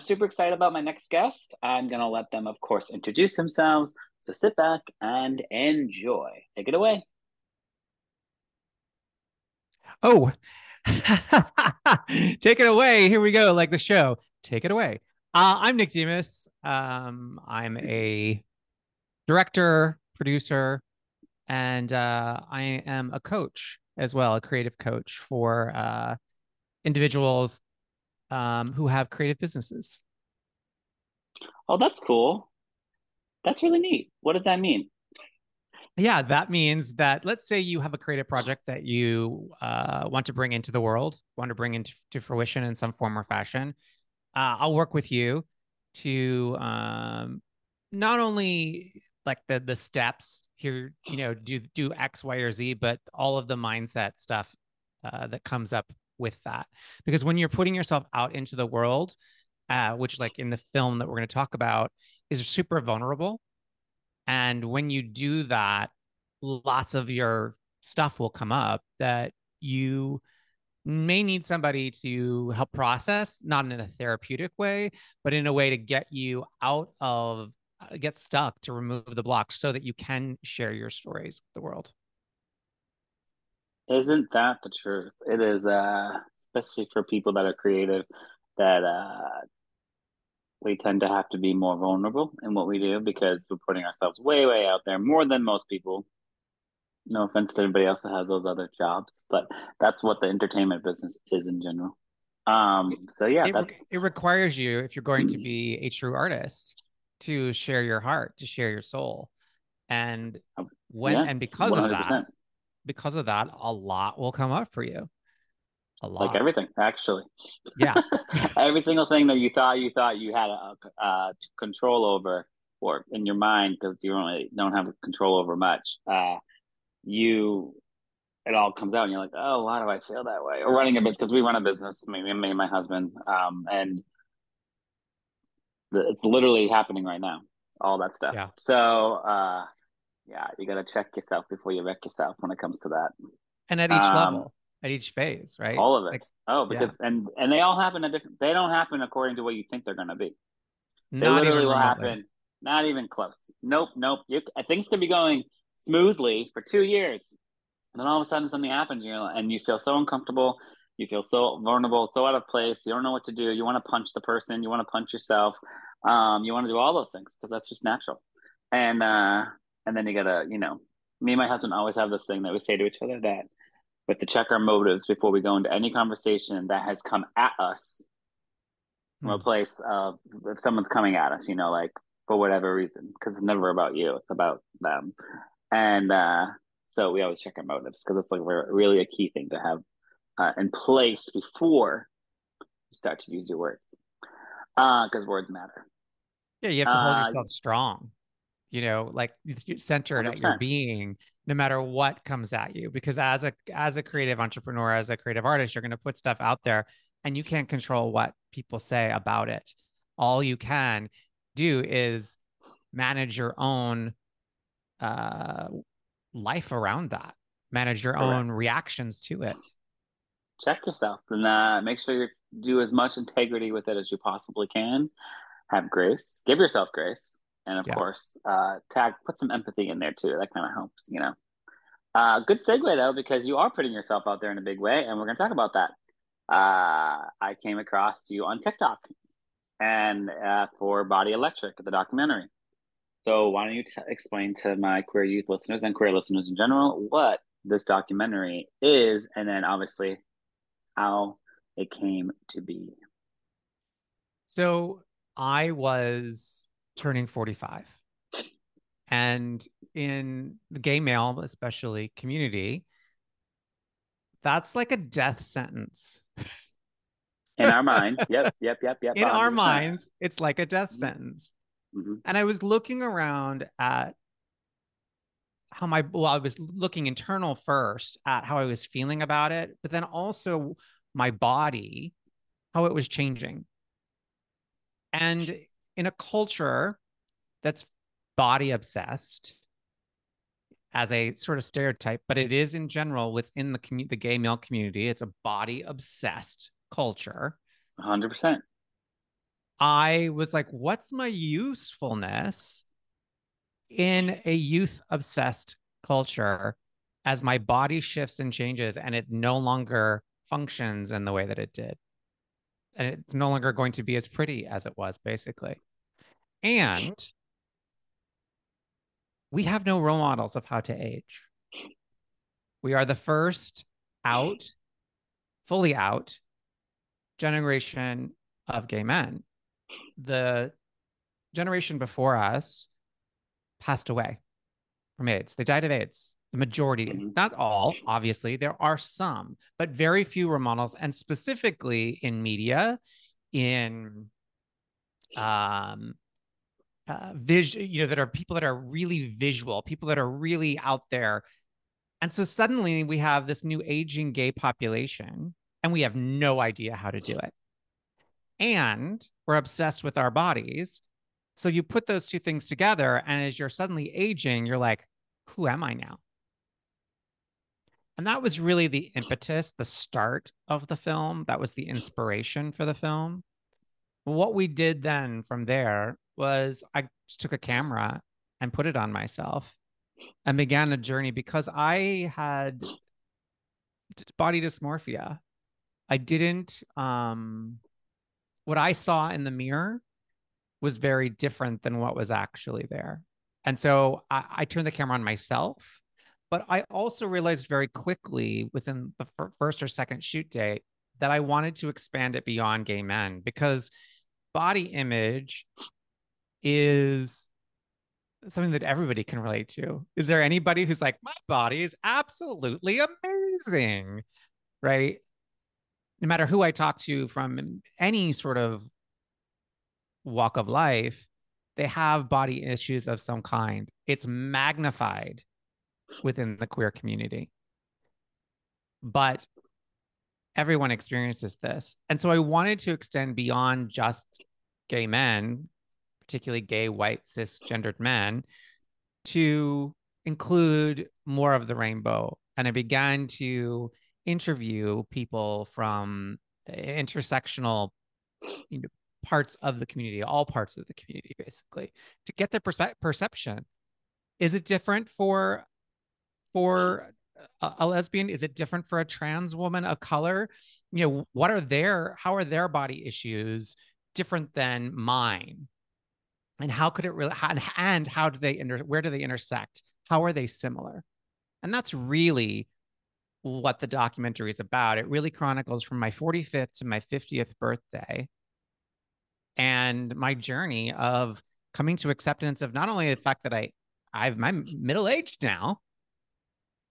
I'm super excited about my next guest. I'm going to let them, of course, introduce themselves. So sit back and enjoy. Take it away. Oh, take it away. Here we go, like the show. Take it away. Uh, I'm Nick Demos. Um, I'm a director, producer, and uh, I am a coach as well, a creative coach for uh, individuals um, who have creative businesses. Oh, that's cool. That's really neat. What does that mean? Yeah, that means that let's say you have a creative project that you uh, want to bring into the world, want to bring into fruition in some form or fashion. Uh, I'll work with you to um, not only like the the steps here, you know, do do X, Y, or Z, but all of the mindset stuff uh, that comes up with that. Because when you're putting yourself out into the world uh, which like in the film that we're going to talk about is super vulnerable. And when you do that lots of your stuff will come up that you may need somebody to help process not in a therapeutic way but in a way to get you out of uh, get stuck to remove the blocks so that you can share your stories with the world isn't that the truth? It is, uh, especially for people that are creative, that uh, we tend to have to be more vulnerable in what we do because we're putting ourselves way, way out there more than most people. No offense to anybody else that has those other jobs, but that's what the entertainment business is in general. Um, so yeah, it, it requires you if you're going to be a true artist to share your heart, to share your soul, and when yeah, and because 100%. of that because of that, a lot will come up for you. A lot. Like everything, actually. Yeah. Every single thing that you thought you thought you had a, uh, control over, or in your mind, because you really don't have control over much. Uh, you, it all comes out, and you're like, oh, why do I feel that way? Or running a business because we run a business, me, me and my husband, um, and it's literally happening right now. All that stuff. Yeah. So, uh, yeah, you got to check yourself before you wreck yourself when it comes to that. And at each um, level, at each phase, right? All of it. Like, oh, because yeah. and and they all happen at different. They don't happen according to what you think they're going to be. They not literally will happen. Not even close. Nope, nope. You, things could be going smoothly for two years, and then all of a sudden something happens, you know, and you feel so uncomfortable. You feel so vulnerable, so out of place. You don't know what to do. You want to punch the person. You want to punch yourself. Um, you want to do all those things because that's just natural. And uh, and then you gotta, you know, me and my husband always have this thing that we say to each other that we have to check our motives before we go into any conversation that has come at us from a place of if someone's coming at us, you know, like for whatever reason, because it's never about you, it's about them. And uh, so we always check our motives because it's like really a key thing to have uh, in place before you start to use your words, because uh, words matter. Yeah, you have to hold uh, yourself strong you know like centered 100%. at your being no matter what comes at you because as a as a creative entrepreneur as a creative artist you're going to put stuff out there and you can't control what people say about it. All you can do is manage your own uh life around that. Manage your Correct. own reactions to it. Check yourself and uh, make sure you do as much integrity with it as you possibly can. Have grace. Give yourself grace and of yeah. course uh, tag put some empathy in there too. That kind of helps you know. Uh, good segue though because you are putting yourself out there in a big way and we're going to talk about that. Uh, i came across you on tiktok and uh, for body electric the documentary. So why don't you t- explain to my queer youth listeners and queer listeners in general what this documentary is and then obviously how it came to be. So i was turning 45. And in the gay male, especially community, that's like a death sentence. in our minds. Yep, yep, yep, yep. In 100%. our minds, it's like a death mm-hmm. sentence. Mm-hmm. And I was looking around at how my well, I was looking internal first at how I was feeling about it, but then also my body, how it was changing. And in a culture that's body obsessed as a sort of stereotype, but it is in general within the commu- the gay male community, it's a body obsessed culture. 100%. I was like, what's my usefulness in a youth obsessed culture as my body shifts and changes and it no longer functions in the way that it did? And it's no longer going to be as pretty as it was, basically. And we have no role models of how to age. We are the first out, fully out generation of gay men. The generation before us passed away from AIDS. They died of AIDS. The majority, mm-hmm. not all, obviously, there are some, but very few role models, and specifically in media, in um, uh, you know, that are people that are really visual, people that are really out there. And so suddenly we have this new aging gay population, and we have no idea how to do it. And we're obsessed with our bodies. So you put those two things together, and as you're suddenly aging, you're like, who am I now? And that was really the impetus, the start of the film. That was the inspiration for the film. What we did then from there was I just took a camera and put it on myself and began a journey because I had body dysmorphia. I didn't um what I saw in the mirror was very different than what was actually there. And so I, I turned the camera on myself, but I also realized very quickly within the f- first or second shoot day that I wanted to expand it beyond gay men because body image is something that everybody can relate to. Is there anybody who's like, my body is absolutely amazing? Right. No matter who I talk to from any sort of walk of life, they have body issues of some kind. It's magnified within the queer community. But everyone experiences this. And so I wanted to extend beyond just gay men, particularly gay, white, cisgendered men, to include more of the rainbow. And I began to interview people from intersectional you know, parts of the community, all parts of the community, basically, to get their perspe- perception. Is it different for for a, a lesbian? Is it different for a trans woman of color? You know, what are their how are their body issues different than mine? and how could it really and how do they inter, where do they intersect how are they similar and that's really what the documentary is about it really chronicles from my 45th to my 50th birthday and my journey of coming to acceptance of not only the fact that i i've i'm middle aged now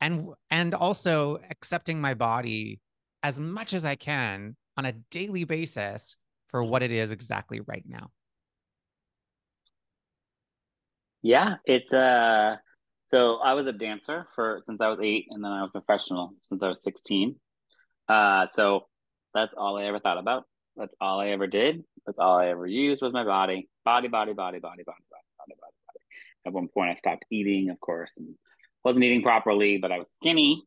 and and also accepting my body as much as i can on a daily basis for what it is exactly right now yeah, it's uh so I was a dancer for since I was eight, and then I was professional since I was sixteen. Uh, so that's all I ever thought about. That's all I ever did. That's all I ever used was my body, body, body, body, body, body, body, body, body, body. At one point, I stopped eating, of course, and wasn't eating properly, but I was skinny,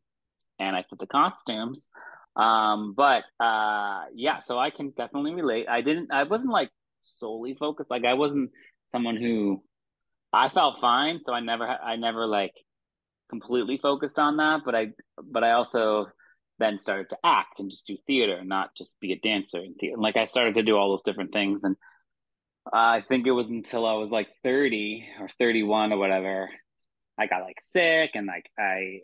and I fit the costumes. Um, but uh, yeah, so I can definitely relate. I didn't. I wasn't like solely focused. Like I wasn't someone who I felt fine, so I never I never like completely focused on that, but I but I also then started to act and just do theater and not just be a dancer and theater. Like I started to do all those different things and I think it was until I was like 30 or 31 or whatever I got like sick and like I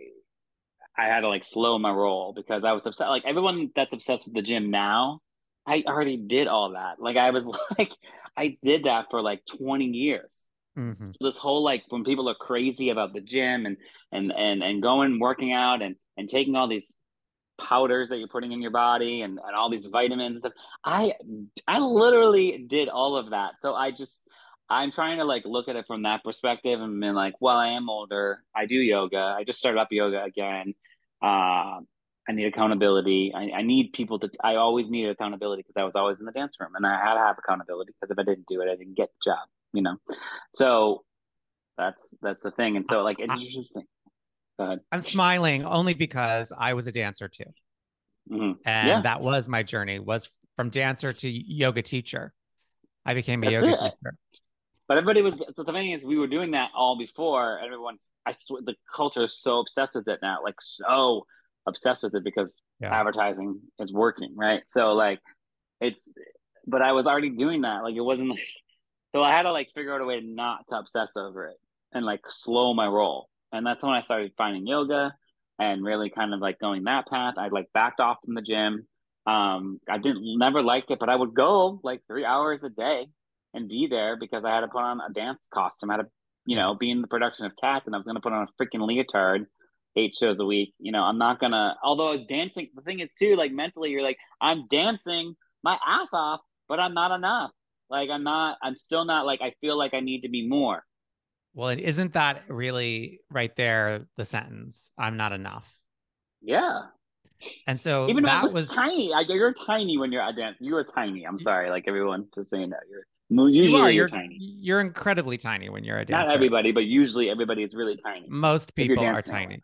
I had to like slow my roll because I was upset like everyone that's obsessed with the gym now I already did all that. Like I was like I did that for like 20 years Mm-hmm. So this whole like when people are crazy about the gym and and and and going working out and and taking all these powders that you're putting in your body and, and all these vitamins and stuff. I I literally did all of that. So I just I'm trying to like look at it from that perspective and being like, well, I am older. I do yoga. I just started up yoga again. Uh, I need accountability. I, I need people to. I always needed accountability because I was always in the dance room, and I had to have accountability because if I didn't do it, I didn't get the job. You know, so that's that's the thing. And so like it's interesting. Go ahead. I'm smiling only because I was a dancer too, mm-hmm. and yeah. that was my journey. Was from dancer to yoga teacher. I became a that's yoga it. teacher. But everybody was. So the thing is, we were doing that all before. Everyone's. I swear, the culture is so obsessed with it now. Like so obsessed with it because yeah. advertising is working, right? So like, it's. But I was already doing that. Like it wasn't like. So I had to like figure out a way not to obsess over it and like slow my roll. And that's when I started finding yoga and really kind of like going that path. I like backed off from the gym. Um, I didn't never liked it, but I would go like three hours a day and be there because I had to put on a dance costume. I had to, you know, be in the production of Cats, and I was going to put on a freaking leotard eight shows a week. You know, I'm not gonna. Although I was dancing, the thing is too, like mentally, you're like, I'm dancing my ass off, but I'm not enough. Like I'm not. I'm still not. Like I feel like I need to be more. Well, it isn't that really right there the sentence? I'm not enough. Yeah. And so even that was, was, tiny. I, you're tiny when you're a dance. You were tiny. I'm sorry, like everyone, just saying that you're Usually you are. You're, you're, tiny. You're incredibly tiny when you're a dancer. Not everybody, but usually everybody is really tiny. Most people are tiny.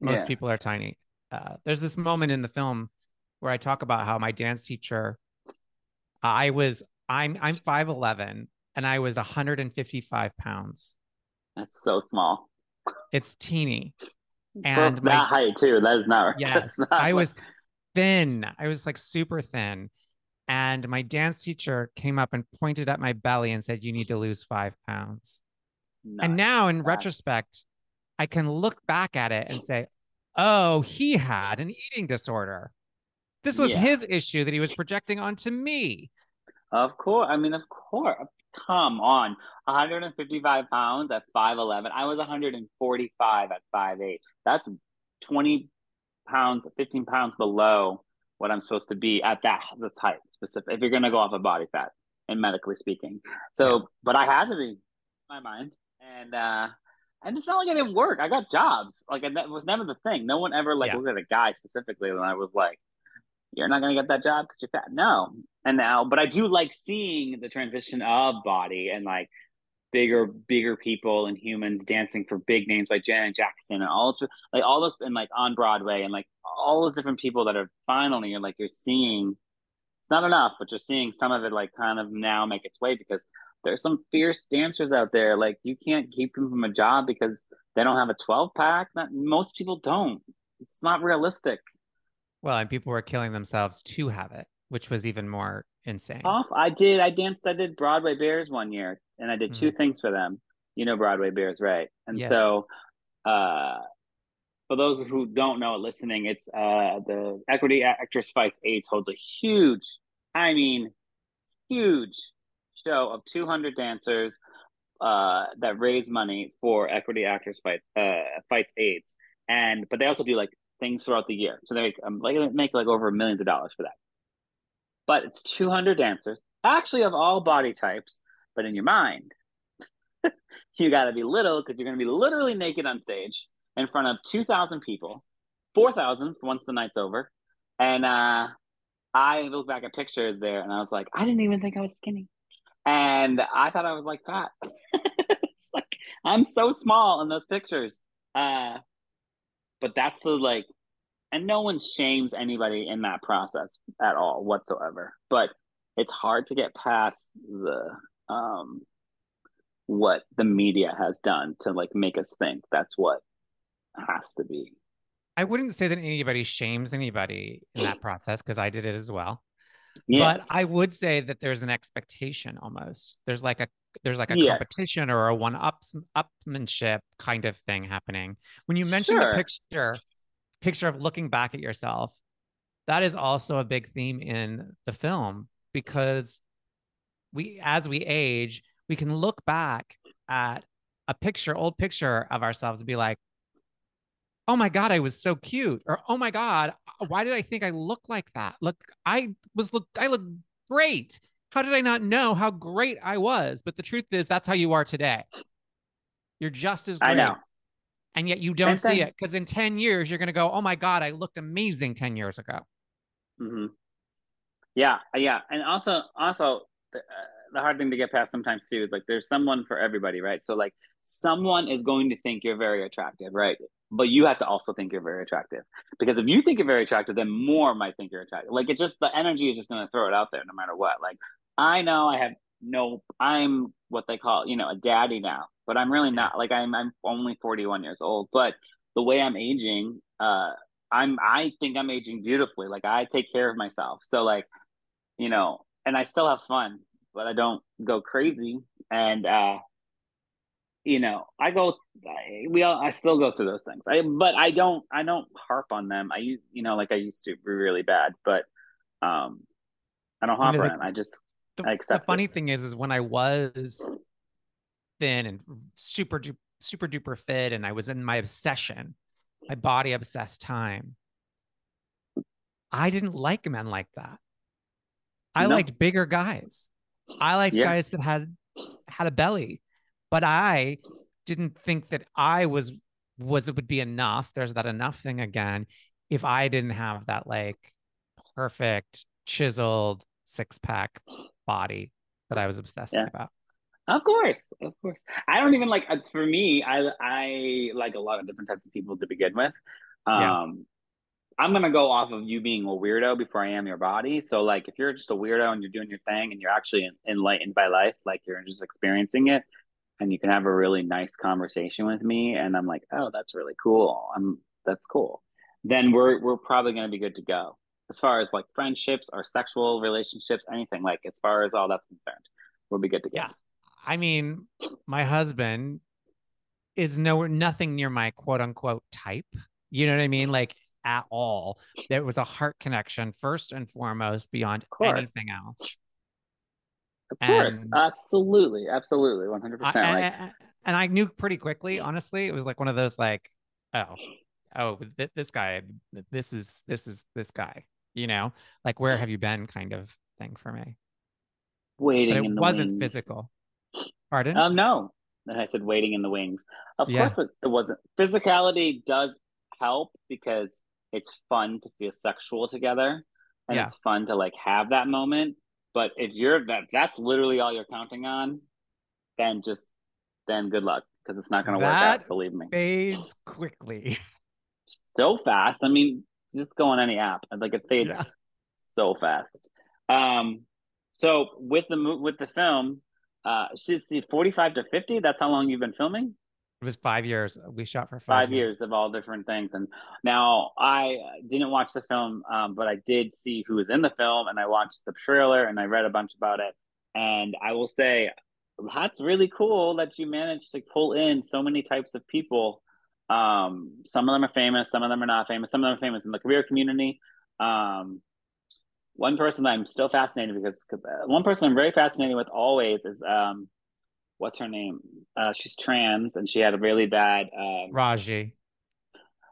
Most yeah. people are tiny. Uh, there's this moment in the film where I talk about how my dance teacher, I was I'm I'm five eleven and I was 155 pounds. That's so small. It's teeny. And that my, height too. That is not. Yes, not I was thin. I was like super thin. And my dance teacher came up and pointed at my belly and said, You need to lose five pounds. Nice. And now, in nice. retrospect, I can look back at it and say, Oh, he had an eating disorder. This was yeah. his issue that he was projecting onto me. Of course. I mean, of course. Come on. 155 pounds at 5'11. I was 145 at 5'8. That's 20 pounds, 15 pounds below what I'm supposed to be at that the type specific. If you're gonna go off of body fat and medically speaking, so yeah. but I had to be my mind and uh and it's not like I didn't work. I got jobs. Like that was never the thing. No one ever like yeah. looked at a guy specifically when I was like, "You're not gonna get that job because you're fat." No, and now, but I do like seeing the transition of body and like bigger, bigger people and humans dancing for big names like Janet Jackson and all those, like all those, and like on Broadway and like all those different people that are finally, you're like, you're seeing, it's not enough, but you're seeing some of it like kind of now make its way because there's some fierce dancers out there. Like you can't keep them from a job because they don't have a 12 pack. That most people don't. It's not realistic. Well, and people were killing themselves to have it, which was even more insane. Off. I did. I danced. I did Broadway Bares one year and I did mm-hmm. two things for them. You know Broadway Bares, right? And yes. so, uh, for those who don't know, it listening, it's uh, the Equity Actors Fights AIDS holds a huge, I mean, huge show of 200 dancers uh, that raise money for Equity Actors Fight uh, Fights AIDS, and but they also do like things throughout the year, so they make um, like make like over millions of dollars for that. But it's 200 dancers, actually of all body types, but in your mind, you got to be little because you're going to be literally naked on stage in front of 2,000 people, 4,000 once the night's over. And uh, I look back at pictures there and I was like, I didn't even think I was skinny. And I thought I was like fat. it's like, I'm so small in those pictures. Uh, but that's the like, and no one shames anybody in that process at all whatsoever. But it's hard to get past the um, what the media has done to like make us think that's what has to be. I wouldn't say that anybody shames anybody in that process because I did it as well. Yeah. But I would say that there's an expectation almost. There's like a there's like a yes. competition or a one ups upmanship kind of thing happening. When you mention sure. the picture, picture of looking back at yourself, that is also a big theme in the film because we as we age, we can look back at a picture, old picture of ourselves and be like, oh my god i was so cute or oh my god why did i think i looked like that? Look i was look i look great. How did i not know how great i was? But the truth is that's how you are today. You're just as great I know. And yet you don't see it because in 10 years you're going to go oh my god i looked amazing 10 years ago. Mm-hmm. yeah yeah and also also the, uh, the hard thing to get past sometimes too is like there's someone for everybody right? So like someone is going to think you're very attractive right? But you have to also think you're very attractive because if you think you're very attractive then more might think you're attractive like it just the energy is just going to throw it out there no matter what. Like i know i have no i'm what they call you know a daddy now but i'm really not like i'm i'm only 41 years old but the way i'm aging uh i'm i think i'm aging beautifully like i take care of myself so like you know and i still have fun but i don't go crazy and uh you know, I go, we all, I still go through those things. I, but I don't, I don't harp on them. I, you know, like I used to be really bad, but, um, I don't harp on them. I just, the, I accept. The funny it. thing is, is when I was thin and super, super duper fit, and I was in my obsession, my body obsessed time. I didn't like men like that. I no. liked bigger guys. I liked yeah. guys that had had a belly but I didn't think that I was was it would be enough. There's that enough thing again. If I didn't have that like perfect chiseled six pack body that I was obsessed yeah. about. Of course, of course. I don't even like. Uh, for me, I I like a lot of different types of people to begin with. Um, yeah. I'm gonna go off of you being a weirdo before I am your body. So like, if you're just a weirdo and you're doing your thing and you're actually enlightened by life, like you're just experiencing it, and you can have a really nice conversation with me and i'm like oh that's really cool i'm that's cool then we're we're probably going to be good to go as far as like friendships or sexual relationships anything like as far as all that's concerned we'll be good to go yeah i mean my husband is nowhere nothing near my quote unquote type you know what i mean mm-hmm. like at all there was a heart connection first and foremost beyond anything else of course, and absolutely, absolutely, one hundred percent. Like, and I knew pretty quickly. Mm-hmm. Honestly, it was like one of those like, oh, oh, th- this guy, this is this is this guy. You know, like where mm-hmm. have you been? Kind of thing for me. Waiting. But it wasn't wings. physical. Pardon? Um, no. And I said waiting in the wings. Of yeah. course, it, it wasn't. Physicality does help because it's fun to feel sexual together, and yeah. it's fun to like have that moment but if you're that that's literally all you're counting on, then just then good luck because it's not going to work out. Believe me. Fades quickly. So fast. I mean, just go on any app. Like it fades yeah. so fast. Um, so with the with the film, uh, she's 45 to 50. That's how long you've been filming. It was five years. We shot for five, five years. years. of all different things. And now I didn't watch the film, um, but I did see who was in the film, and I watched the trailer, and I read a bunch about it. And I will say, that's really cool that you managed to pull in so many types of people. Um, some of them are famous, some of them are not famous. Some of them are famous in the queer community. Um, one person that I'm still fascinated because uh, one person I'm very fascinated with always is um, what's her name? Uh, she's trans and she had a really bad uh, Rajee.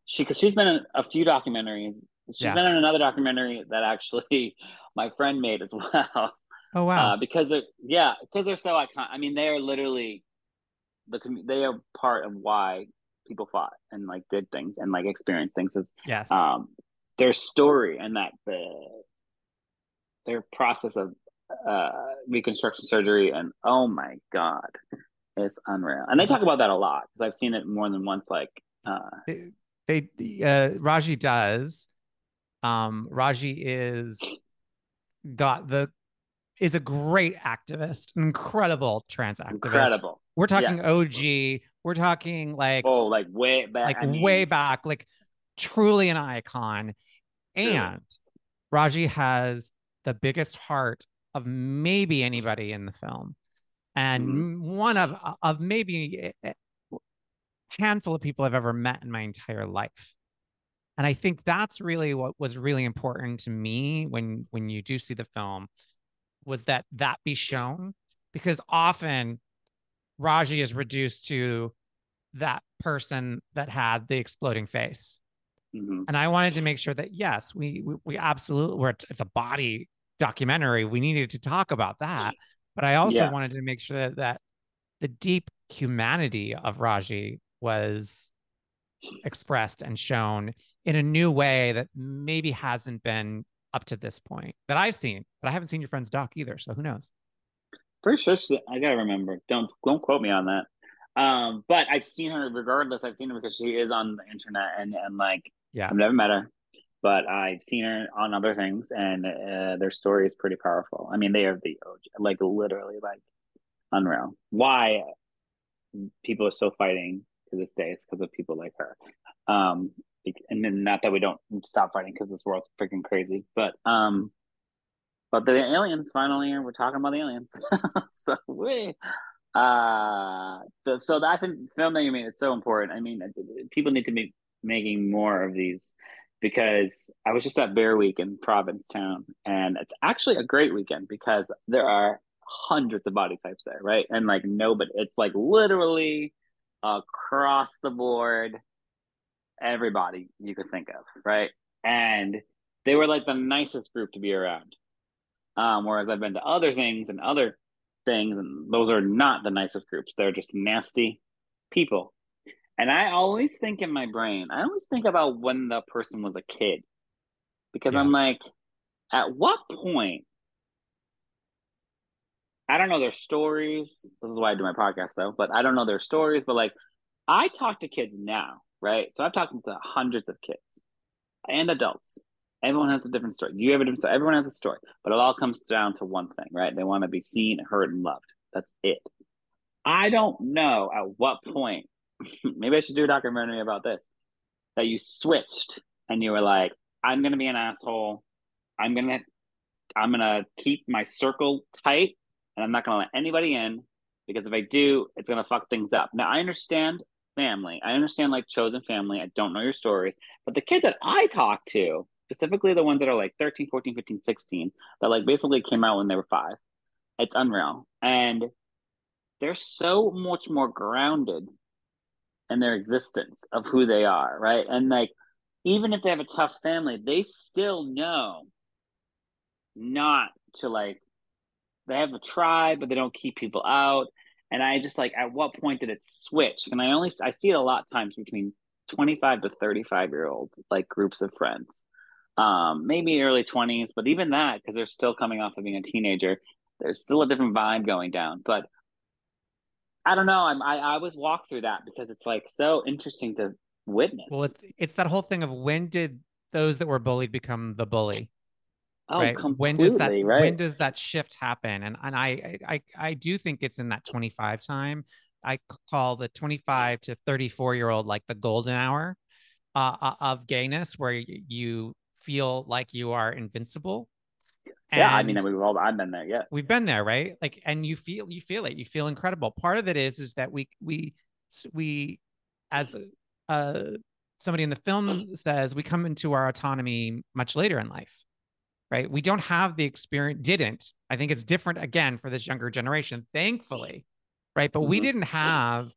She because she's been in a few documentaries. She's yeah. been in another documentary that actually my friend made as well. Oh wow! Uh, because they're yeah, because they're so iconic. I mean, they are literally the they are part of why people fought and like did things and like experienced things. As yes, um, their story and that the their process of uh, reconstruction surgery, and oh my god, it's unreal. And they talk about that a lot because I've seen it more than once. Like uh, they, they uh, Rajee does. Um, Rajee is got the is a great activist, incredible trans activist. Incredible. We're talking yes. OG. We're talking like oh, like way back, like I mean, way back, like truly an icon. And Rajee has the biggest heart of maybe anybody in the film and mm-hmm. one of uh, of maybe a handful of people I've ever met in my entire life. And I think that's really what was really important to me when when you do see the film was that that be shown because often Rajee is reduced to that person that had the exploding face. Mm-hmm. And I wanted to make sure that yes, we we, we absolutely were it's a body documentary. We needed to talk about that. But I also yeah. wanted to make sure that, that the deep humanity of Rajee was expressed and shown in a new way that maybe hasn't been up to this point that I've seen. But I haven't seen your friend's doc either, so who knows? Pretty sure she, I gotta remember. Don't don't quote me on that. Um, but I've seen her regardless. I've seen her because she is on the internet and and like yeah, I've never met her, but I've seen her on other things, and uh, their story is pretty powerful. I mean, they are the like literally like unreal. Why people are still fighting to this day is because of people like her. Um, and then not that we don't stop fighting because this world's freaking crazy, but um, but the aliens finally we're talking about the aliens. so we uh so that's a film that you mean it's so important. I mean, people need to be making more of these because I was just at Bear Week in Provincetown, and it's actually a great weekend because there are hundreds of body types there, right? And like nobody, it's like literally across the board, everybody you could think of, right? And they were like the nicest group to be around. Um, whereas I've been to other things and other things, and those are not the nicest groups. They're just nasty people. And I always think in my brain, I always think about when the person was a kid. Because yeah. I'm like, at what point I don't know their stories. This is why I do my podcast though, but I don't know their stories. But like, I talk to kids now, right? So I've talked to hundreds of kids and adults. Everyone has a different story. You have a different story. Everyone has a story, but it all comes down to one thing, right? They want to be seen, heard, and loved. That's it. I don't know at what point. maybe I should do a documentary about this. That you switched and you were like, "I'm gonna be an asshole. I'm gonna, I'm gonna keep my circle tight and I'm not to let anybody in because if I do, it's to fuck things up. Now, I understand family. I understand like chosen family. I don't know your stories, but the kids that I talk to, specifically the ones that are like 13, 14, 15, 16, that like basically came out when they were five, it's unreal. And they're so much more grounded in their existence of who they are, right? And like, even if they have a tough family, they still know not to like they have a tribe, but they don't keep people out. And I just like, at what point did it switch? And I only I see it a lot of times between 25 to 35 year old like groups of friends. Um, maybe early 20s, but even that, because they're still coming off of being a teenager, there's still a different vibe going down. But I don't know. I'm I, I always walk through that because it's like so interesting to witness. Well, it's it's that whole thing of when did those that were bullied become the bully? Oh, right? when does that right? when does that shift happen? And and I I I do think it's in that 25 time. I call the 25 to 34 year old like the golden hour uh, uh of gayness, where you feel like you are invincible. And yeah, I mean, we've all I've been there. Yeah, we've been there, right? Like, and you feel you feel it. You feel incredible. Part of it is is that we we we as uh somebody in the film says we come into our autonomy much later in life right? We don't have the experience, didn't. I think it's different again for this younger generation, thankfully, right? But mm-hmm. we didn't have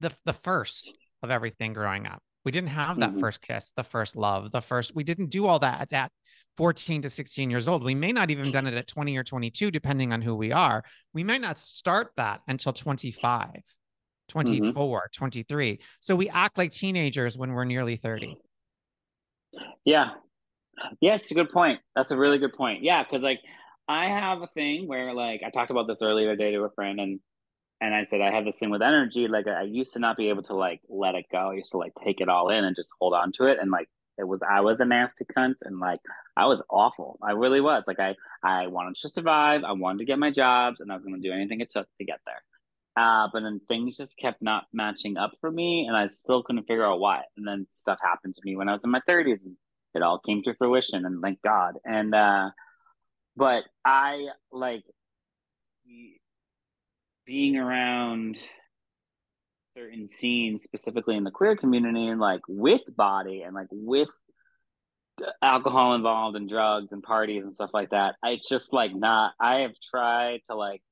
the the first of everything growing up. We didn't have that mm-hmm. first kiss, the first love, the first. We didn't do all that at 14 to 16 years old. We may not even done it at 20 or 22, depending on who we are. We might not start that until 25, 24, mm-hmm. 23. So we act like teenagers when we're nearly 30. Yeah, yeah, a good point. That's a really good point. Yeah, because like I have a thing where like I talked about this earlier today to a friend and and I said I have this thing with energy. Like I used to not be able to like let it go. I used to like take it all in and just hold on to it. And like it was I was a nasty cunt and like I was awful. I really was. Like I I wanted to survive. I wanted to get my jobs and I was gonna do anything it took to get there. Uh, but then things just kept not matching up for me and I still couldn't figure out why. And then stuff happened to me when I was in my 30s and it all came to fruition and thank god and uh but i like being around certain scenes specifically in the queer community and like with body and like with alcohol involved and drugs and parties and stuff like that i just like not i have tried to like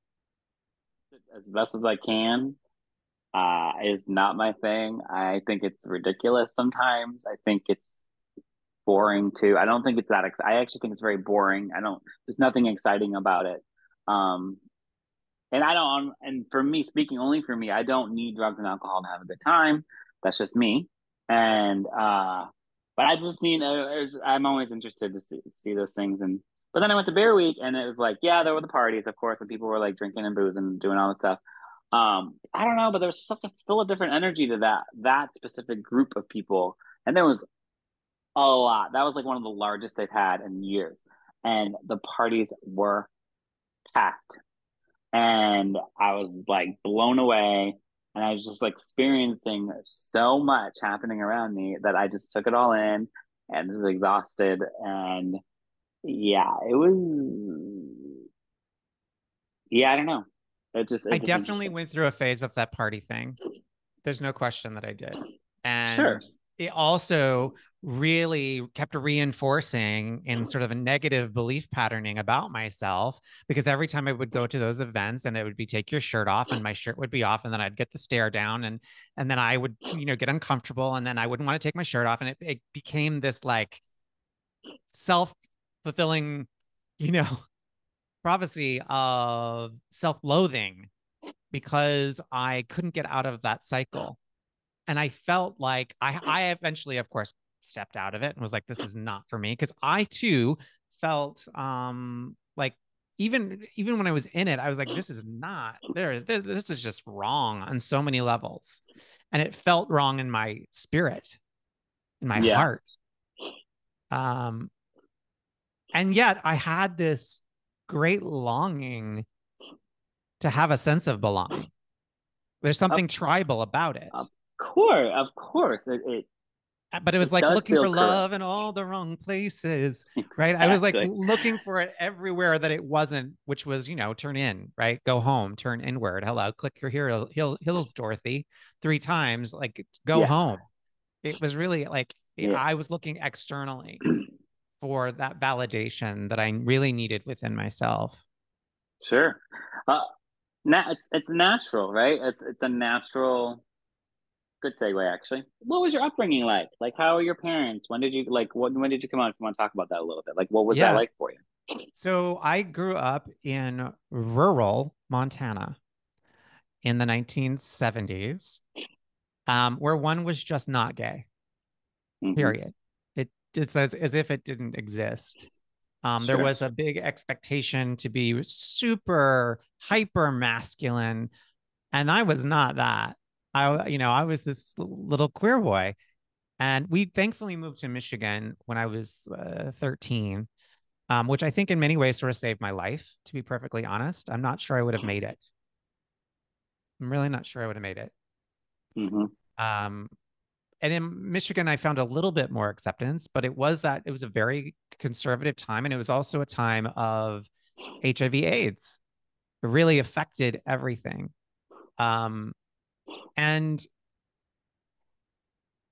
as best as i can uh, is not my thing. I think it's ridiculous sometimes. I think it's boring too. I don't think it's that. Ex- I actually think it's very boring. I don't. There's nothing exciting about it. Um, and I don't. And for me, speaking only for me, I don't need drugs and alcohol to have a good time. That's just me. And uh, but I've just seen. Uh, I'm always interested to see, see those things. And but then I went to Bear Week, and it was like, yeah, there were the parties, of course, and people were like drinking and booze and doing all that stuff. Um, I don't know, but there's such a, still a different energy to that that specific group of people, and there was a lot. That was like one of the largest they've had in years, and the parties were packed, and I was like blown away, and I was just like experiencing so much happening around me that I just took it all in and was exhausted, and yeah, it was. Yeah, I don't know. It just I definitely went through a phase of that party thing. There's no question that I did. And sure. It also really kept reinforcing in sort of a negative belief patterning about myself because every time I would go to those events and it would be take your shirt off and my shirt would be off and then I'd get the stare down and and then I would you know get uncomfortable and then I wouldn't want to take my shirt off and it, it became this like self fulfilling you know prophecy of self-loathing because I couldn't get out of that cycle. And I felt like I I eventually, of course, stepped out of it and was like, this is not for me. Cause I too felt um like even even when I was in it, I was like, this is not there. This is just wrong on so many levels. And it felt wrong in my spirit, in my yeah. heart. Um, and yet I had this great longing to have a sense of belonging. There's something tribal about it. Of course, of course. It, it uh, but it was it like looking for correct. love in all the wrong places, exactly. right? I was like looking for it everywhere that it wasn't, which was, you know, turn in, right? Go home, turn inward. Hello, click your hero, hills, Dorothy, three times. Like, go yeah. home. It was really like yeah. I was looking externally for that validation that I really needed within myself. Sure. Uh, na- it's it's natural, right? It's it's a natural. Good segue, actually. What was your upbringing like? Like, how are your parents? When did you like? What when did you come out? If you want to talk about that a little bit, like, what was yeah. that like for you? So I grew up in rural Montana in the 1970s, um, where one was just not gay. Mm-hmm. Period it's as, as if it didn't exist. Um, sure. There was a big expectation to be super hyper masculine, and I was not that. I, you know, I was this little queer boy, and we thankfully moved to Michigan when I was uh, 13, um, which I think in many ways sort of saved my life. To be perfectly honest, I'm not sure I would have made it. I'm really not sure I would have made it. Mm-hmm. Um, and in Michigan, I found a little bit more acceptance, but it was that it was a very conservative time. And it was also a time of HIV AIDS. It really affected everything. Um, and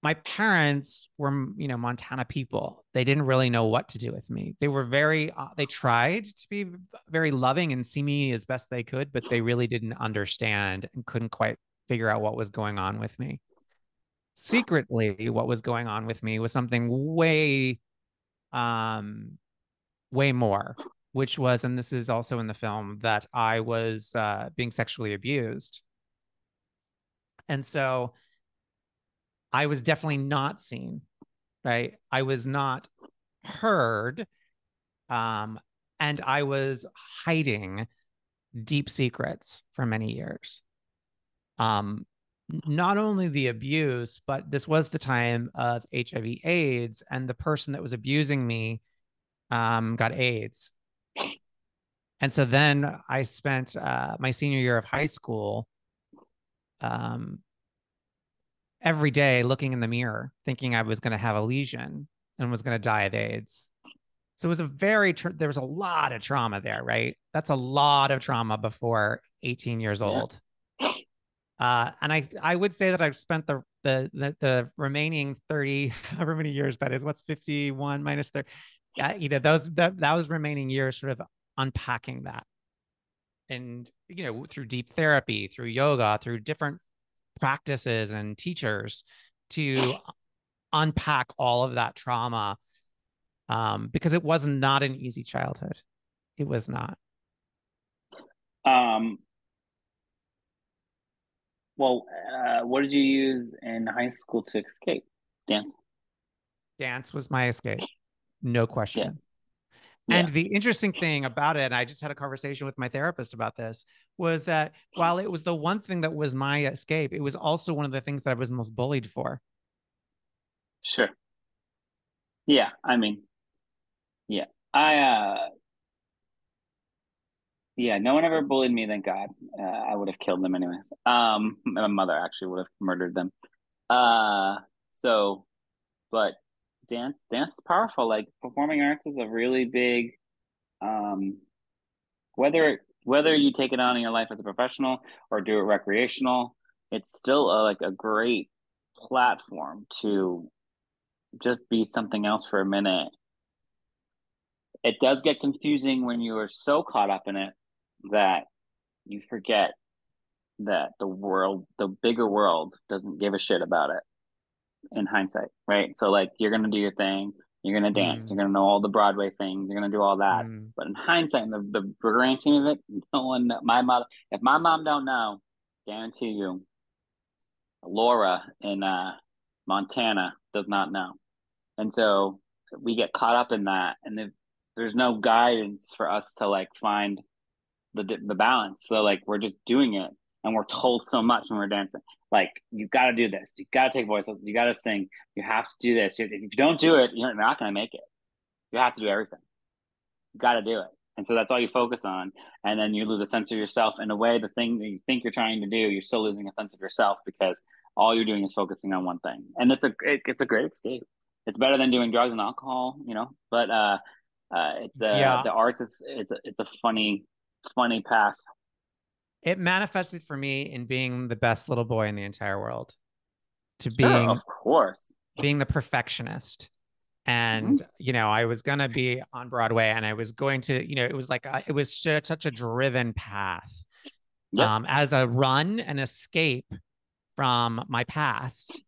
my parents were, you know, Montana people. They didn't really know what to do with me. They were very, uh, they tried to be very loving and see me as best they could, but they really didn't understand and couldn't quite figure out what was going on with me secretly what was going on with me was something way um way more which was and this is also in the film that i was uh being sexually abused and so i was definitely not seen right i was not heard um and i was hiding deep secrets for many years um not only the abuse, but this was the time of HIV AIDS, and the person that was abusing me um, got AIDS. And so then I spent uh, my senior year of high school um, every day looking in the mirror, thinking I was going to have a lesion and was going to die of AIDS. So it was a very, tra- there was a lot of trauma there, right? That's a lot of trauma before 18 years old. Uh, and I I would say that I've spent the the the, the remaining 30 however many years that is what's 51 minus 30 yeah, you know those that those remaining years sort of unpacking that and you know through deep therapy through yoga through different practices and teachers to unpack all of that trauma um, because it was not an easy childhood. It was not. Um, well, uh, what did you use in high school to escape? Dance. Dance was my escape, no question. And yeah. the interesting thing about it, and I just had a conversation with my therapist about this, was that while it was the one thing that was my escape, it was also one of the things that I was most bullied for. Sure. Yeah, I mean, yeah, I uh yeah, no one ever bullied me. Thank God. Uh, I would have killed them anyways. Um, my mother actually would have murdered them. Uh, so, but dance, dance is powerful. Like performing arts is a really big, um, whether whether you take it on in your life as a professional or do it recreational, it's still a, like a great platform to just be something else for a minute. It does get confusing when you are so caught up in it that you forget that the world, the bigger world, doesn't give a shit about it in hindsight, right? So, like, you're to do your thing, you're going to dance, mm. you're to know all the Broadway things, you're to do all that. Mm. But in hindsight, in the, the grand scheme of it, no one, my mother, if my mom don't know, guarantee you, Laura in uh, Montana does not know. And so we get caught up in that. And if there's no guidance for us to like find the the balance. So like we're just doing it, and we're told so much when we're dancing. Like you got to do this, you got to take voice, you got to sing, you have to do this. If you don't do it, you're not going to make it. You have to do everything. You got to do it, and so that's all you focus on, and then you lose a sense of yourself. In a way, the thing that you think you're trying to do, you're still losing a sense of yourself because all you're doing is focusing on one thing, and it's a it, it's a great escape. It's better than doing drugs and alcohol, you know. But uh, uh, it's uh, yeah. the arts. It's it's a, it's a funny funny path. It manifested for me in being the best little boy in the entire world, to being, of course, being the perfectionist. And mm-hmm. you know, I was gonna be on Broadway, and I was going to, you know, it was like a, it was such a driven path, yep. um, as a run and escape from my past.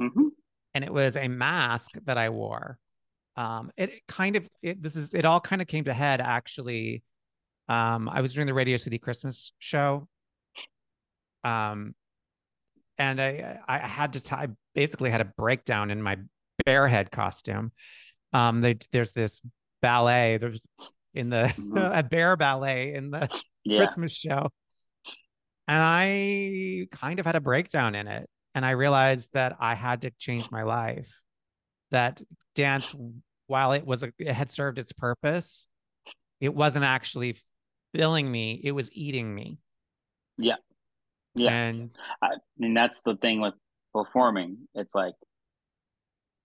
Mm-hmm. And it was a mask that I wore. Um, it kind of it, this is it all kind of came to head actually um, I was doing the Radio City Christmas show. Um, and I I had to t- I basically had a breakdown in my bearhead costume. Um, they, there's this ballet. There's in the mm-hmm. a bear ballet in the yeah. Christmas show, and I kind of had a breakdown in it. And I realized that I had to change my life. That dance, while it was a, it had served its purpose, it wasn't actually filling me, it was eating me. Yeah. Yeah. And I mean, that's the thing with performing. It's like,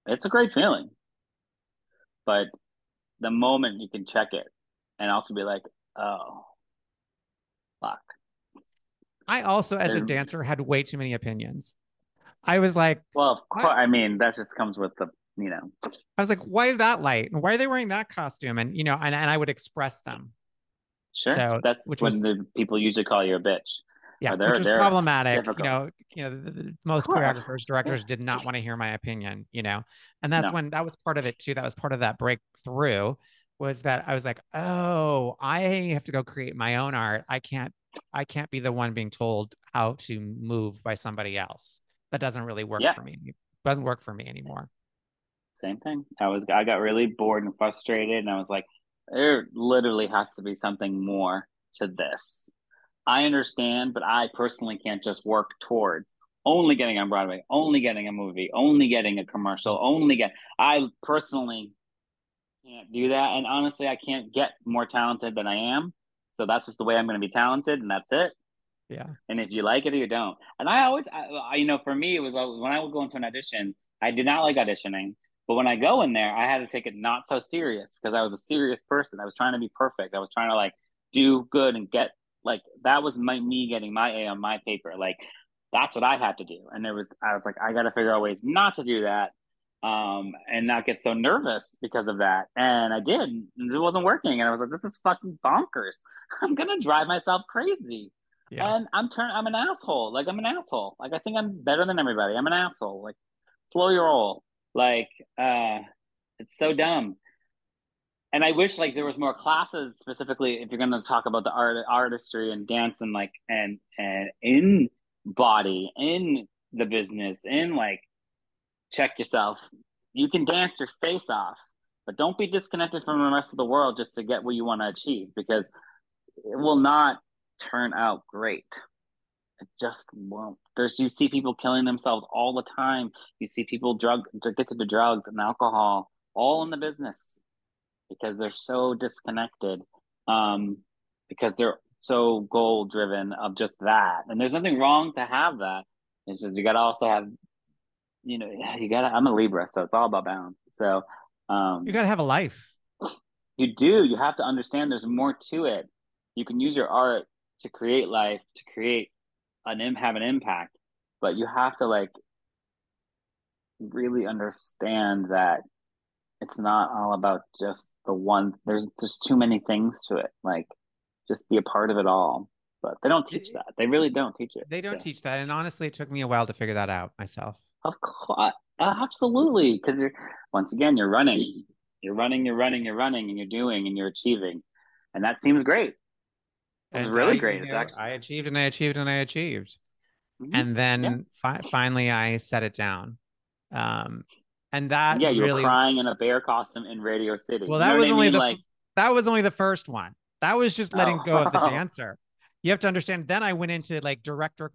it's a great feeling. But the moment you can check it and also be like, oh, fuck. I also, as There's, a dancer, had way too many opinions. I was like, well, of course, I mean, that just comes with the, you know. I was like, why is that light? And why are they wearing that costume? And, you know, and, and I would express them. Sure. So that's which when was, the people usually call you a bitch. Yeah, which was problematic. Difficult. You know, you know, the, the, most choreographers, directors did not want to hear my opinion. You know, and that's no. when that was part of it too. That was part of that breakthrough. Was that I was like, oh, I have to go create my own art. I can't, I can't be the one being told how to move by somebody else. That doesn't really work yeah. for me. It doesn't work for me anymore. Same thing. I was, I got really bored and frustrated, and I was like, there literally has to be something more to this. I understand, but I personally can't just work towards only getting on Broadway, only getting a movie, only getting a commercial, only get. I personally can't do that, and honestly, I can't get more talented than I am. So that's just the way I'm going to be talented, and that's it. Yeah. And if you like it or you don't, and I always, I, you know, for me, it was when I would go into an audition, I did not like auditioning but when I go in there, I had to take it not so serious because I was a serious person. I was trying to be perfect. I was trying to like do good and get like that was my me getting my A on my paper. Like that's what I had to do. And there was I was like, I gotta figure out ways not to do that. Um, and not get so nervous because of that. And I did. And it wasn't working. And I was like, this is fucking bonkers. I'm gonna drive myself crazy. Yeah. And I'm turn I'm an asshole. Like I'm an asshole. Like I think I'm better than everybody. I'm an asshole. Like slow your roll. Like uh it's so dumb. And I wish like there was more classes specifically if you're gonna talk about the art artistry and dance and like and and in body, in the business, in like check yourself. You can dance your face off, but don't be disconnected from the rest of the world just to get what you want to achieve because it will not turn out great. It just won't. There's you see people killing themselves all the time. You see people drug get to the drugs and alcohol all in the business because they're so disconnected. Um, because they're so goal driven of just that. And there's nothing wrong to have that. It's just you gotta also have you know, you gotta I'm a Libra, so it's all about balance. So um you gotta have a life. You do. You have to understand there's more to it. You can use your art to create life, to create an have an impact, but you have to like really understand that it's not all about just the one there's just too many things to it like just be a part of it all. But they don't teach that. They really don't teach it. They don't teach that and honestly it took me a while to figure that out myself. Of course absolutely because you're once again you're running. You're running you're running you're running and you're doing and you're achieving and that seems great it was really I, great. You know. I achieved and I achieved and I achieved. Mm-hmm. And then yeah. fi- finally I set it down. Um, and that yeah, you really... were crying in a bear costume in Radio City. Well, that you know was only mean? the like... that was only the first one. That was just letting oh. go of the dancer. You have to understand. Then I went into like director,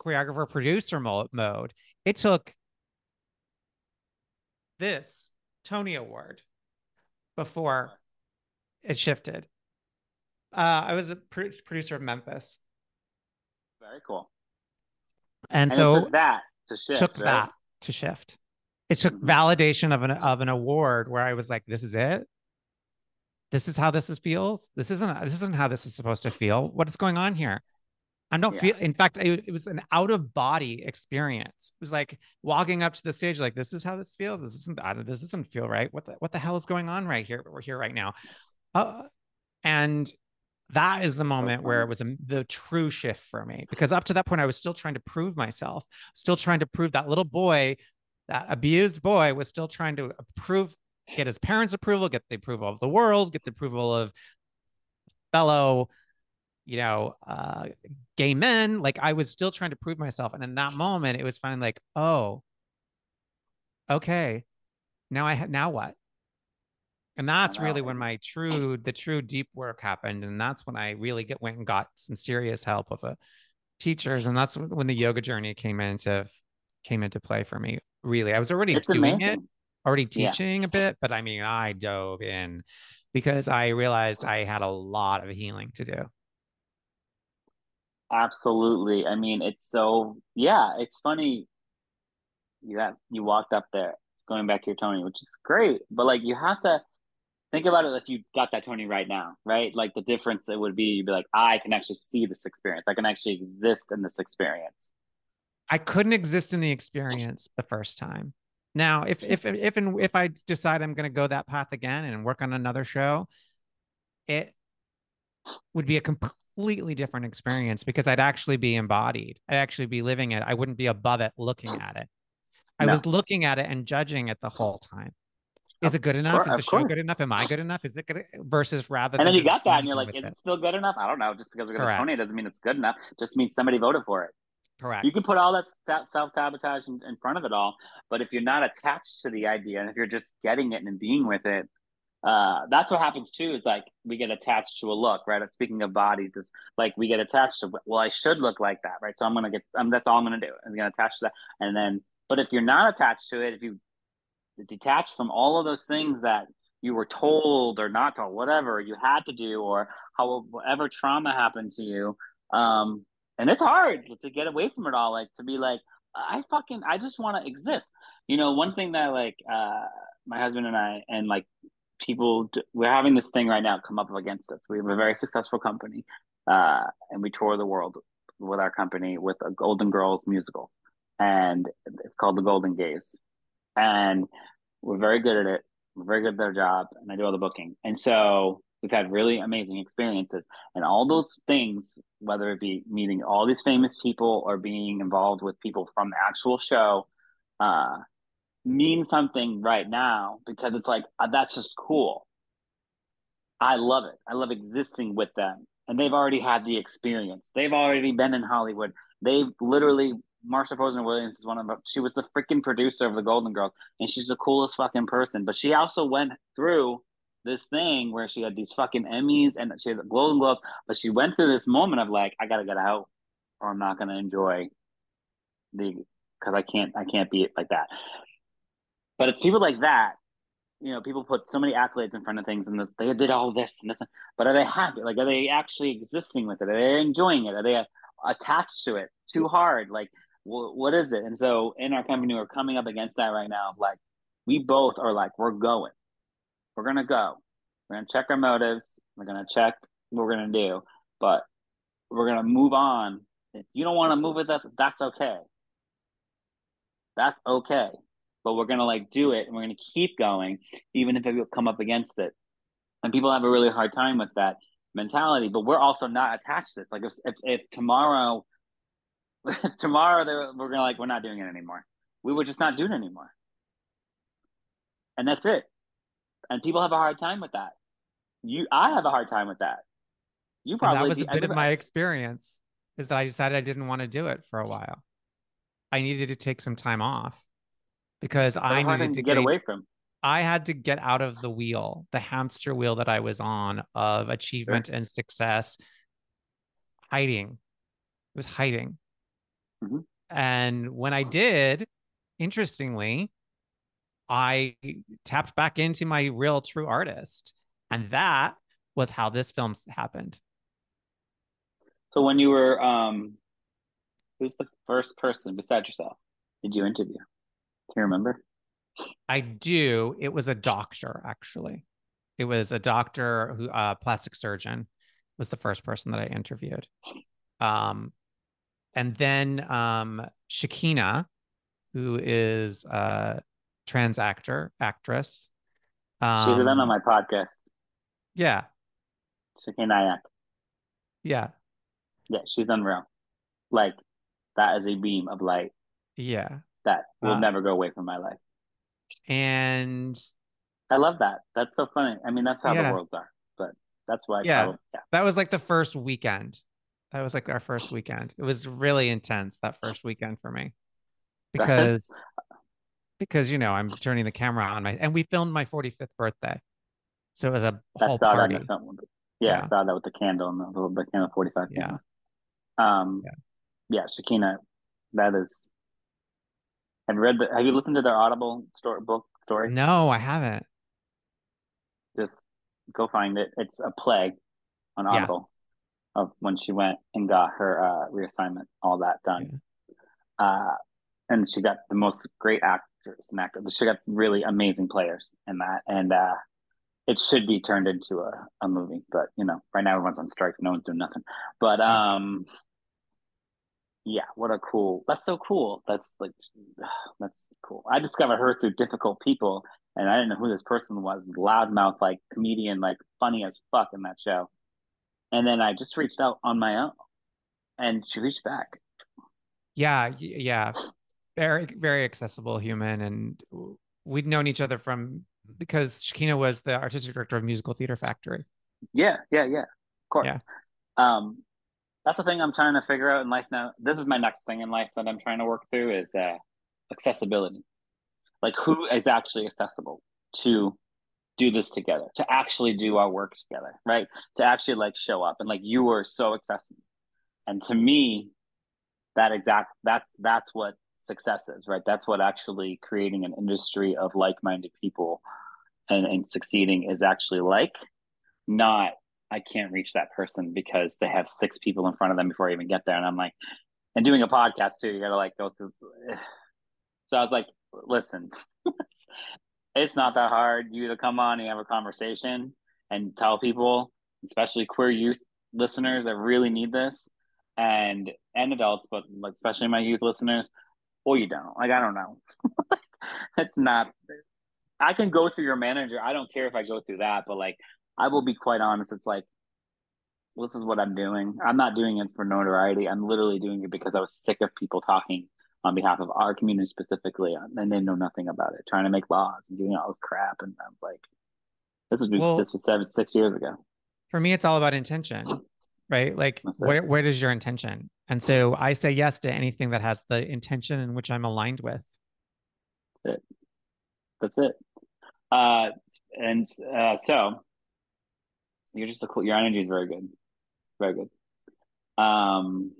choreographer, producer mode. It took this Tony Award before it shifted. Uh, I was a producer of Memphis. Very cool. And, and so that to shift took right? that to shift. It took mm-hmm. validation of an of an award where I was like, "This is it. This is how this is feels. This isn't this isn't how this is supposed to feel. What is going on here?" I don't yeah. feel. In fact, it, it was an out of body experience. It was like walking up to the stage, like, "This is how this feels. This isn't. This doesn't feel right. What the what the hell is going on right here? We're here right now." Uh, and that is the moment where it was a, the true shift for me because up to that point i was still trying to prove myself still trying to prove that little boy that abused boy was still trying to approve get his parents approval get the approval of the world get the approval of fellow you know uh gay men. Like i was still trying to prove myself and in that moment it was finally like oh okay. Now i ha- now what and that's really when my true the true deep work happened and that's when i really get went and got some serious help of a teachers and that's when the yoga journey came into came into play for me really. I was already it's doing amazing. it already teaching yeah. a bit but i mean i dove in because i realized i had a lot of healing to do. Absolutely. I mean it's so yeah it's funny you have you walked up there it's going back to your tony which is great but like you have to think about it if you got that Tony right now, right? Like the difference it would be, you'd be like, I can actually see this experience. I can actually exist in this experience. I couldn't exist in the experience the first time. Now, if if if and if I decide I'm going to go that path again and work on another show, it would be a completely different experience because I'd actually be embodied. I'd actually be living it. I wouldn't be above it looking at it. I no. was looking at it and judging it the whole time. Is it good enough? Course, is the show good enough? Am I good enough? Is it good versus rather? And then you got that, and you're like, is it. it still good enough? I don't know. Just because we're going to Tony it doesn't mean it's good enough. Just means somebody voted for it. Correct. You can put all that self sabotage in, in, front of it all, but if you're not attached to the idea, and if you're just getting it and being with it, uh, that's what happens too. Is like we get attached to a look, right? Speaking of body, just like we get attached to, well, I should look like that, right? So I'm gonna get, um, that's all I'm gonna do. I'm gonna attach to that, and then, but if you're not attached to it, if you detached from all of those things that you were told or not told, whatever you had to do, or however trauma happened to you. Um, and it's hard to get away from it all, like to be like, I fucking, I just want to exist. You know, one thing that like uh, my husband and I, and like people, we're having this thing right now come up against us. We have a very successful company, uh, and we tour the world with our company with a Golden Girls musical, and it's called the Golden Gays and we're very good at it. We're very good at their job, and I do all the booking. And so We've had really amazing experiences. And all those things, whether it be meeting all these famous people or being involved with people from the actual show, uh, mean something right now because it's like, uh, that's just cool. I love it. I love existing with them. And they've already had the experience. They've already been in Hollywood. They've literally Marsha Posner Williams is one of them. She was the freaking producer of the Golden Girls, and she's the coolest fucking person. But she also went through this thing where she had these fucking Emmys and she had the Golden Globes, but she went through this moment of like, I gotta get out, or I'm not gonna enjoy the because I can't I can't be it like that. But it's people like that, you know, people put so many accolades in front of things and this, they did all this and this, but are they happy? Like, are they actually existing with it? Are they enjoying it? Are they attached to it too hard? Like, wh- what is it? And so in our company, we're coming up against that right now. Like, we both are like, we're going we're gonna go. We're gonna check our motives. We're gonna check what we're gonna do, but we're gonna move on. If you don't want to move with us, that's okay. That's okay. But we're gonna like do it, and we're gonna keep going, even if it come up against it. And people have a really hard time with that mentality. But we're also not attached to it. Like if if, if tomorrow, tomorrow we're gonna like we're not doing it anymore. We would just not do it anymore, and that's it and people have a hard time with that. You, I have a hard time with that. You probably and that was a bit of my experience. Is that I decided I didn't want to do it for a while. I needed to take some time off because I needed to get, get away from. I had to get out of the wheel, the hamster wheel that I was on of achievement sure. and success, hiding. It was hiding. Mm-hmm. And when I did, interestingly, I tapped back into my real true artist. And that was how this film happened. So when you were um who's the first person besides yourself did you interview? Can you remember? I do. It was a doctor, actually. It was a doctor who uh plastic surgeon was the first person that I interviewed. Um and then um Shakina, who is uh trans actor, actress. Um, She's been on my podcast. Yeah. Shakina. Yeah. Yeah, she's unreal. Like that is a beam of light. Yeah. That will uh, never go away from my life. And I love that. That's so funny. I mean, that's how yeah. the worlds are. But that's why. Yeah. yeah. That was like the first weekend. That was like our first weekend. It was really intense that first weekend for me because because you know I'm turning the camera on my and we filmed my 45th birthday, so it was a whole party. Yeah, yeah, I saw that with the candle and the, little the candle 45. Yeah. Um. Yeah. yeah, Shakina, that is. Have you read the? Have you listened to their Audible story book story? No, I haven't. Just go find it. It's a play on Audible. Of when she went and got her uh, reassignment, all that done. Yeah. Uh, and she got the most great actors and actors. She got really amazing players in that, and uh, it should be turned into a, a movie. But you know, right now everyone's on strike, no one's doing nothing. But um, yeah, what a cool. That's so cool. That's like, that's cool. I discovered her through difficult people, and I didn't know who this person was. Loudmouth, like comedian, like funny as fuck in that show. And then I just reached out on my own, and she reached back. Yeah, yeah very very accessible human and we'd known each other from because Shakina was the artistic director of Musical Theater Factory. Yeah, yeah, yeah. Of course. Yeah. Um, that's the thing I'm trying to figure out in life now. This is my next thing in life that I'm trying to work through is uh, accessibility. Like who is actually accessible to do this together, to actually do our work together, right? To actually like show up and like you were so accessible. And to me, that exact that's that's what success is, right? That's what actually creating an industry of like-minded people and, and succeeding is actually like. Not I can't reach that person because they have six people in front of them before I even get there. And I'm like, and doing a podcast too, you gotta like go through. So I was like, listen, it's not that hard. You to come on and have a conversation and tell people, especially queer youth listeners that really need this, and and adults, but like especially my youth listeners, or you don't. Like I don't know. it's not. I can go through your manager. I don't care if I go through that, but like I will be quite honest. It's like this is what I'm doing. I'm not doing it for notoriety. I'm literally doing it because I was sick of people talking on behalf of our community specifically, and they know nothing about it, trying to make laws and doing all this crap. And I'm like, this was well, this was seven six years ago. For me, it's all about intention, right? Like, where where is your intention? And so I say yes to anything that has the intention in which I'm aligned with. That's it. That's it. Uh, and uh, so you're just a cool. Your energy is very good, very good. Um,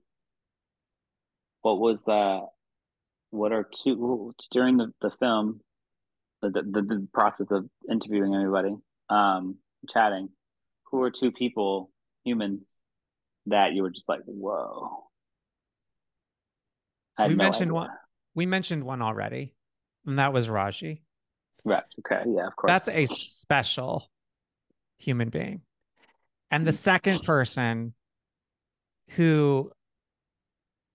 what was the? What are two during the the film, the the, the process of interviewing everybody, um, chatting? Who are two people, humans, that you were just like, whoa? we no mentioned idea. one. We mentioned one already, and that was Rajee. Right. Okay. Yeah. Of course. That's a special human being. And the second person who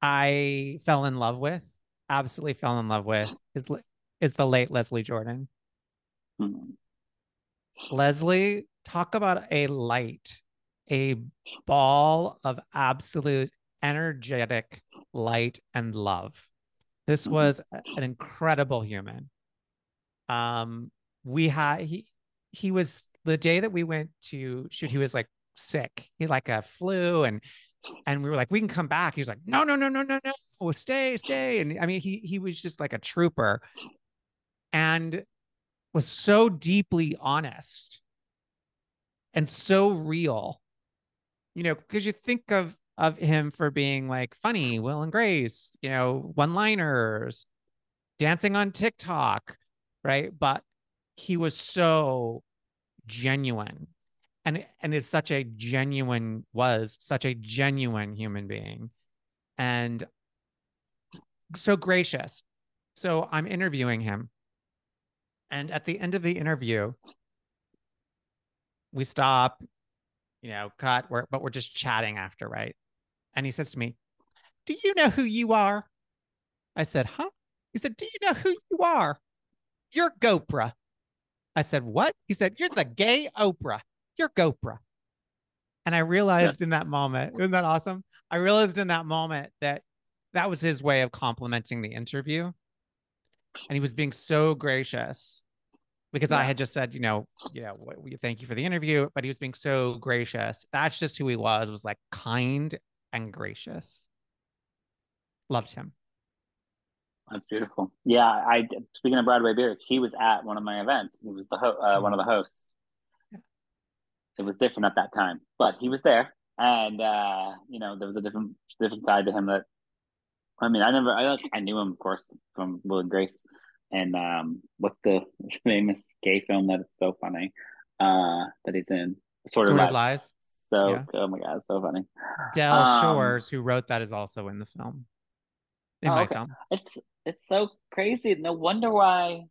I fell in love with, absolutely fell in love with, is is the late Leslie Jordan. Mm-hmm. Leslie, talk about a light, a ball of absolute energetic light and love. This mm-hmm. was an incredible human. Um, we had he he was the day that we went to shoot. He was like sick. He like a flu and and we were like, we can come back. He was like, no, no, no, no, no, no, stay, stay. And I mean, he he was just like a trooper, and was so deeply honest and so real. You know, because you think of of him for being like funny, Will and Grace, you know, one liners, dancing on TikTok, right? But he was so genuine and and is such a genuine was such a genuine human being. And so gracious. So i'm interviewing him. And at the end of the interview we stop you know cut we're, but we're just chatting after right? And he says to me do you know who you are? I said huh? He said do you know who you are? You're gopra. I said what? He said you're the gay oprah you're GoPro. And I realized in that moment, isn't that awesome? I realized in that moment that that was his way of complimenting the interview. And he was being so gracious because yeah. I had just said, you know, you know, thank you for the interview, but he was being so gracious. That's just who he was, was like kind and gracious. Loved him. That's beautiful. Yeah, I speaking of Broadway Bares, he was at one of my events. He was the ho- uh, one of the hosts it was different at that time, but he was there, and uh, you know there was a different different side to him that. I mean, I never, I I knew him, of course, from Will and Grace, and um, what's the famous gay film that is so funny, uh, that he's in, sort, sort of, lies. lies. So, yeah. oh my god, so funny. Del um, Shores, who wrote that, is also in the film. In oh, my okay. film, it's it's so crazy. No wonder why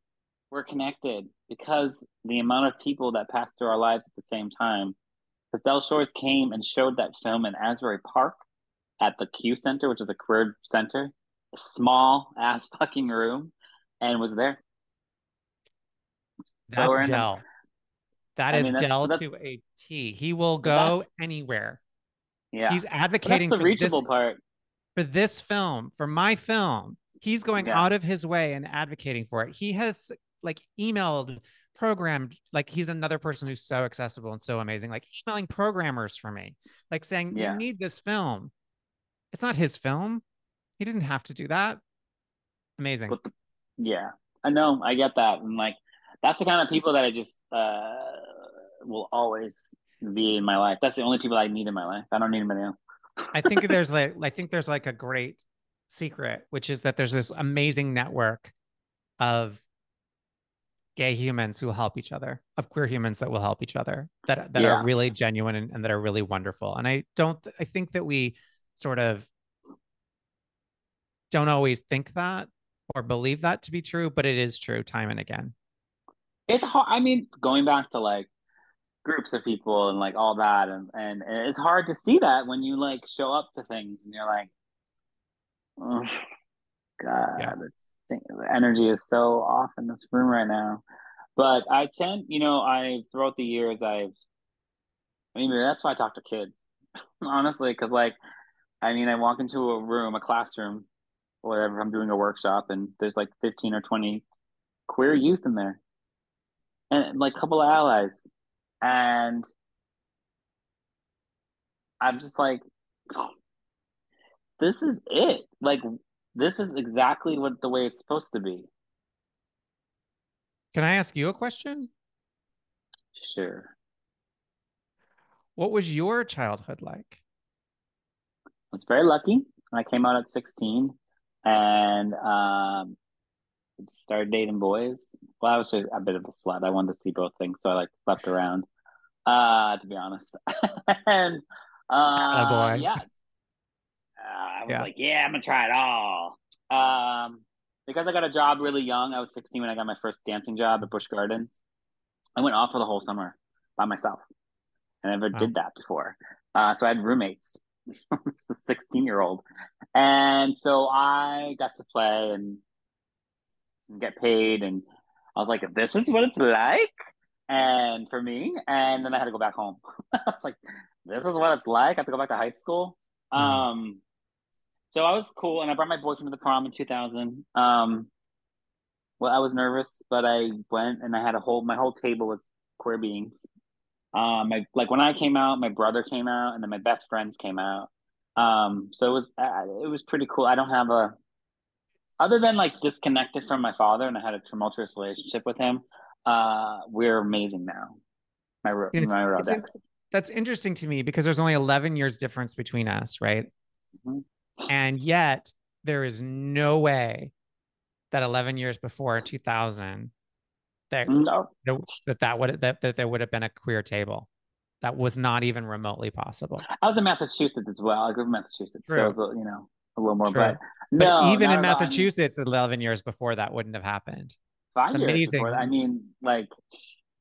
we're connected because the amount of people that passed through our lives at the same time. Because Del Shores came and showed that film in Asbury Park at the Q Center, which is a career center, a small ass fucking room, and was there. That's so Del. That I is mean, Del to a T. He will go anywhere. Yeah, he's advocating the reachable this, part for this film, for my film. He's going yeah. out of his way and advocating for it. He has like emailed programmed like he's another person who's so accessible and so amazing like emailing programmers for me like saying yeah. you need this film. It's not his film. He didn't have to do that. Amazing. The, yeah i know i get that and like that's the kind of people that i just uh will always be in my life. That's the only people i need in my life. I don't need anybody else i think there's like i think there's like a great secret which is that there's this amazing network of gay humans who will help each other, of queer humans that will help each other, that that yeah. are really genuine and, and that are really wonderful. And I don't, I think that we sort of don't always think that or believe that to be true, but it is true time and again. It's hard. I mean, going back to like groups of people and like all that, and and, it's hard to see that when you like show up to things and you're like, oh, God, yeah the energy is so off in this room right now. But I tend, you know, I throughout the years I've I mean, that's why I talk to kids, honestly, because like, I mean, I walk into a room, a classroom, whatever. I'm doing a workshop, and there's like 15 or 20 queer mm-hmm. youth in there, and like a couple of allies, and I'm just like, this is it. Like, this is exactly what the way it's supposed to be. Can I ask you a question? Sure. What was your childhood like? I was very lucky. I came out at 16 and um, started dating boys. Well, I was a bit of a slut. I wanted to see both things, so I like slept around. Uh, to be honest, and uh, boy. yeah, I was yeah. like, yeah, I'm gonna try it all. Um, because I got a job really young. I was 16 when I got my first dancing job at Busch Gardens. I went off for the whole summer by myself. I never wow. did that before. Uh, so I had roommates. the 16 year old, and so I got to play and get paid, and I was like, "This is what it's like." And for me, and then I had to go back home. I was like, "This is what it's like." I have to go back to high school. Mm. Um, so I was cool, and I brought my boyfriend to the prom in 2000. Um, well, I was nervous, but I went and I had a whole my whole table was queer beings. Um, my like when I came out, my brother came out, and then my best friends came out. Um, so it was uh, it was pretty cool. I don't have a other than like disconnected from my father, and I had a tumultuous relationship with him. Uh, we're amazing now. My, my that's interesting to me because there's only 11 years difference between us, right? Mm-hmm. And yet there is no way that 11 years before 2000 that no. that that would that, that there would have been a queer table. That was not even remotely possible. I was in Massachusetts as well. I grew up in Massachusetts, True. so you know a little more. But, but no, even in Massachusetts, 11 years before that wouldn't have happened. Five it's years amazing. before. That. I mean, like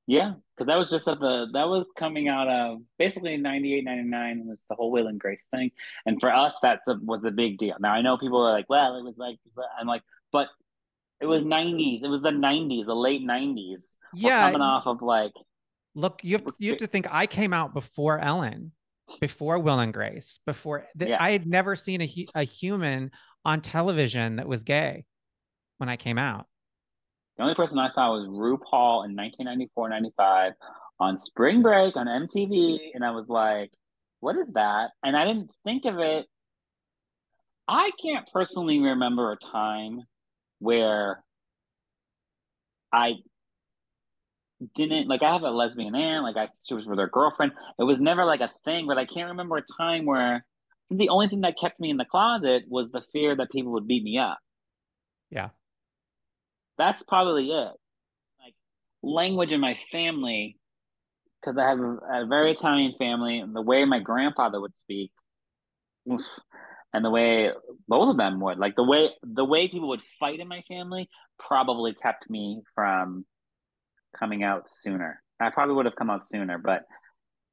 yeah, because that was just at the that was coming out of basically 98, 99 was the whole Will and Grace thing, and for us that was a big deal. Now I know people are like, well, it was like I'm like, but it was 90s. It was the 90s, the late 90s. Yeah, We're coming off of like. Look, you have to, you have to think I came out before Ellen, before Will and Grace, before yeah. I had never seen a a human on television that was gay when I came out. The only person I saw was RuPaul in 1994, 95 on spring break on MTV. Mm-hmm. And I was like, what is that? And I didn't think of it. I can't personally remember a time where I didn't like I have a lesbian aunt, like I she was with her girlfriend. It was never like a thing, but I can't remember a time where the only thing that kept me in the closet was the fear that people would beat me up. Yeah that's probably it. Like language in my family, because I have a, a, very Italian family, and the way my grandfather would speak, and the way both of them would, like the way the way people would fight in my family, probably kept me from coming out sooner. I probably would have come out sooner, but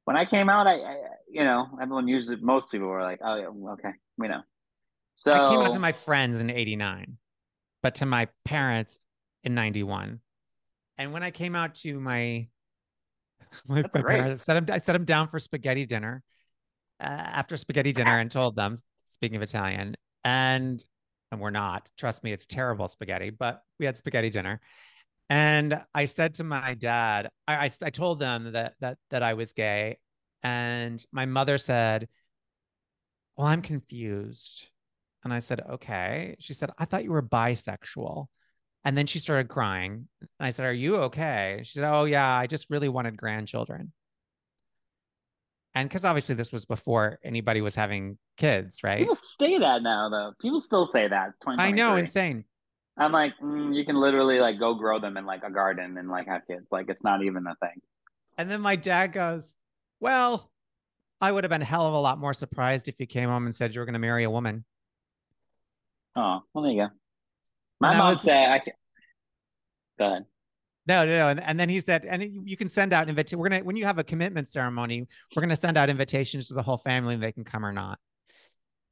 when I came out, I, I you know, everyone usually most people were like, "Oh, yeah, okay, we know." So I came out to my friends in '89, but to my parents, in 91. And when I came out to my my, my parents, I set them, I set them down for spaghetti dinner uh, after spaghetti dinner and told them, speaking of Italian, and and we're not. Trust me, it's terrible spaghetti, but we had spaghetti dinner. And I said to my dad, I, I, I told them that that that I was gay, and my mother said, "Well, I'm confused." And I said, "Okay." She said, "I thought you were bisexual." And then she started crying. I said, Are you okay? She said, Oh, yeah, I just really wanted grandchildren. And because obviously this was before anybody was having kids, right? People say that now, though. People still say that. I know, insane. I'm like, mm, you can literally like go grow them in like a garden and like have kids. Like it's not even a thing. And then my dad goes, Well, I would have been a hell of a lot more surprised if you came home and said you were going to marry a woman. Oh, well, there you go. My mom was, said, "I can." Go ahead. No, no, no. And, and then he said, and you can send out invitations. We're gonna when you have a commitment ceremony, we're gonna send out invitations to the whole family, they can come or not.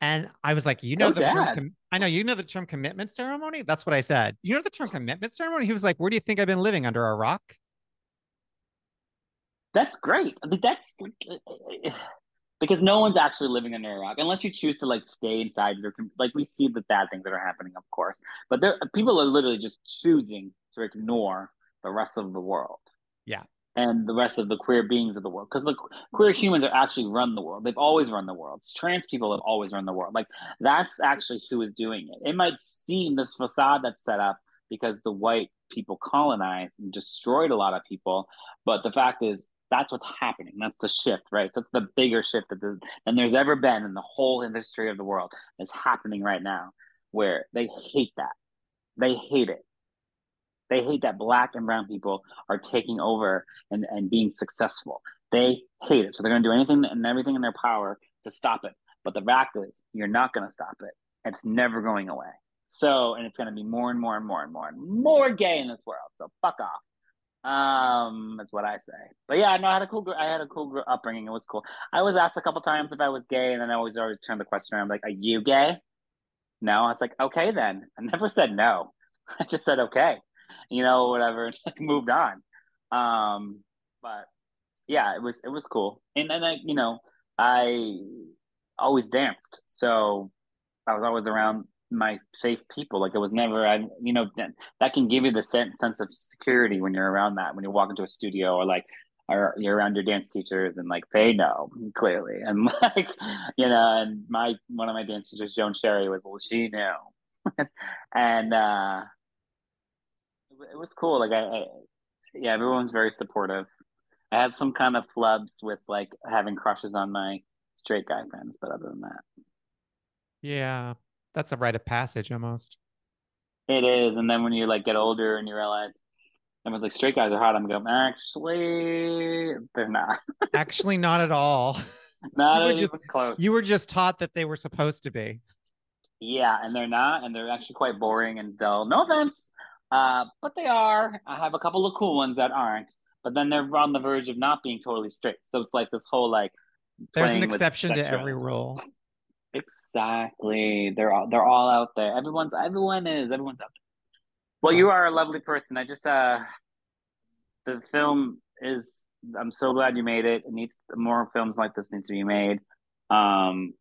And I was like, you know oh, the Dad. term. Com- I know you know the term commitment ceremony. That's what I said. You know the term commitment ceremony. He was like, where do you think I've been living under a rock? That's great. I mean, that's uh, uh, uh, because no one's actually living under a rock unless you choose to like stay inside your like we see the bad things that are happening, of course, but there people are literally just choosing to ignore the rest of the world. Yeah. And the rest of the queer beings of the world, because the queer humans are actually run the world. They've always run the world. Trans people have always run the world. Like that's actually who is doing it. It might seem this facade that's set up because the white people colonized and destroyed a lot of people, but the fact is that's what's happening. That's the shift, right? So it's the bigger shift that the, than there's ever been in the whole industry of the world. It's happening right now, where they hate that. They hate it. They hate that black and brown people are taking over and, and being successful. They hate it. So they're going to do anything and everything in their power to stop it. But the fact is, you're not going to stop it. It's never going away. So, and it's going to be more and more and more and more and more gay in this world. So fuck off. Um, that's what I say. But yeah, no, I had a cool, I had a cool upbringing. It was cool. I was asked a couple times if I was gay, and then I always always turned the question around, like, "Are you gay?" No, I was like, "Okay, then." I never said no. I just said okay, you know, whatever, moved on. Um, but yeah, it was it was cool, and then I, you know, I always danced, so I was always around my safe people. Like it was never, I, you know, that, that can give you the sense of security when you're around that, when you walk into a studio or like, or you're around your dance teachers and like they know clearly. And like, you know, and my, one of my dance teachers, Joan Sherry was, well, she knew. and, uh, it, it was cool. Like I, I, yeah, everyone's very supportive. I had some kind of flubs with like having crushes on my straight guy friends, but other than that. Yeah, that's a rite of passage almost. It is, and then when you like get older and you realize, was like, straight guys are hot. I'm going, actually, they're not. actually, not at all. Not you just, close. You were just taught that they were supposed to be. Yeah, and they're not, and they're actually quite boring and dull. No offense, uh, but they are. I have a couple of cool ones that aren't, but then they're on the verge of not being totally straight. So it's like this whole like. There's an exception to every rule. Exactly. They're all they're all out there. Everyone's everyone is everyone's out there. Well, you are a lovely person. I just uh the film is I'm so glad you made it. It needs more films like this need to be made. Um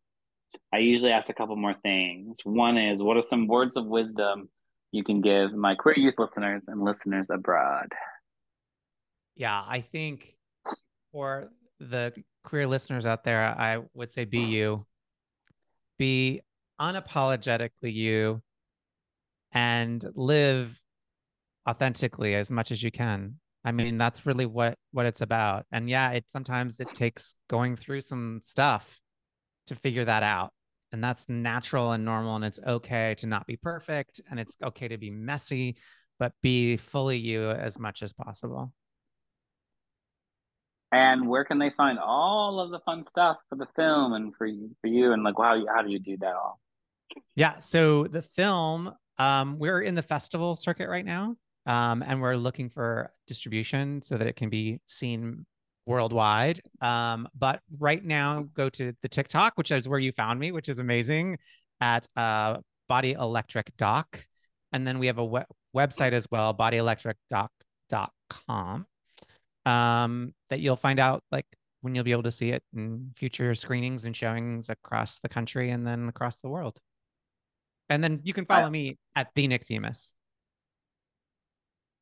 I usually ask a couple more things. One is what are some words of wisdom you can give my queer youth listeners and listeners abroad? Yeah, I think for the queer listeners out there, I would say be you be unapologetically you and live authentically as much as you can. I mean, that's really what what it's about. And yeah, it sometimes it takes going through some stuff to figure that out. And that's natural and normal and it's okay to not be perfect and it's okay to be messy, but be fully you as much as possible. And where can they find all of the fun stuff for the film and for you, for you and like how how do you do that all? Yeah, so the film, um, we're in the festival circuit right now, um, and we're looking for distribution so that it can be seen worldwide. Um, but right now, go to the TikTok, which is where you found me, which is amazing, at uh, Body Electric Doc, and then we have a we- website as well, bodyelectricdoc.com um, that you'll find out like when you'll be able to see it in future screenings and showings across the country and then across the world. And then you can follow I, me at the Nick Demos.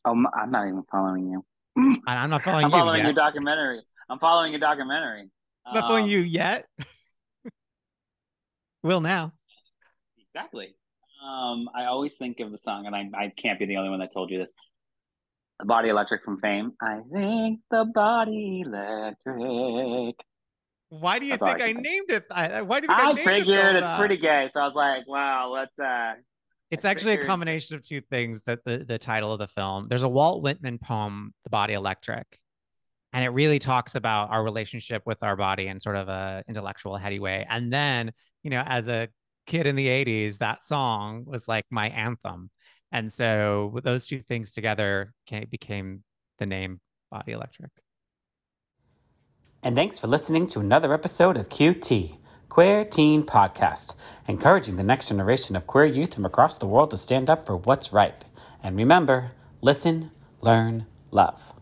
Oh, I'm not even following you. I'm not following you. I'm following yet. your documentary. I'm following your documentary. I'm not um, following you yet. Will now. Exactly. Um, I always think of the song, and I, I can't be the only one that told you this. Body Electric from Fame. I think the Body Electric. Why do you That's think I, I named it? Why do you think I, I figured it it's pretty gay, so I was like, "Wow, let's." uh It's actually figured... a combination of two things. That the the title of the film. There's a Walt Whitman poem, "The Body Electric," and it really talks about our relationship with our body in sort of a intellectual, heady way. And then, you know, as a kid in the '80s, that song was like my anthem. And so those two things together became the name Body Electric. And thanks for listening to another episode of QT, Queer Teen Podcast, encouraging the next generation of queer youth from across the world to stand up for what's right. And remember, listen, learn, love.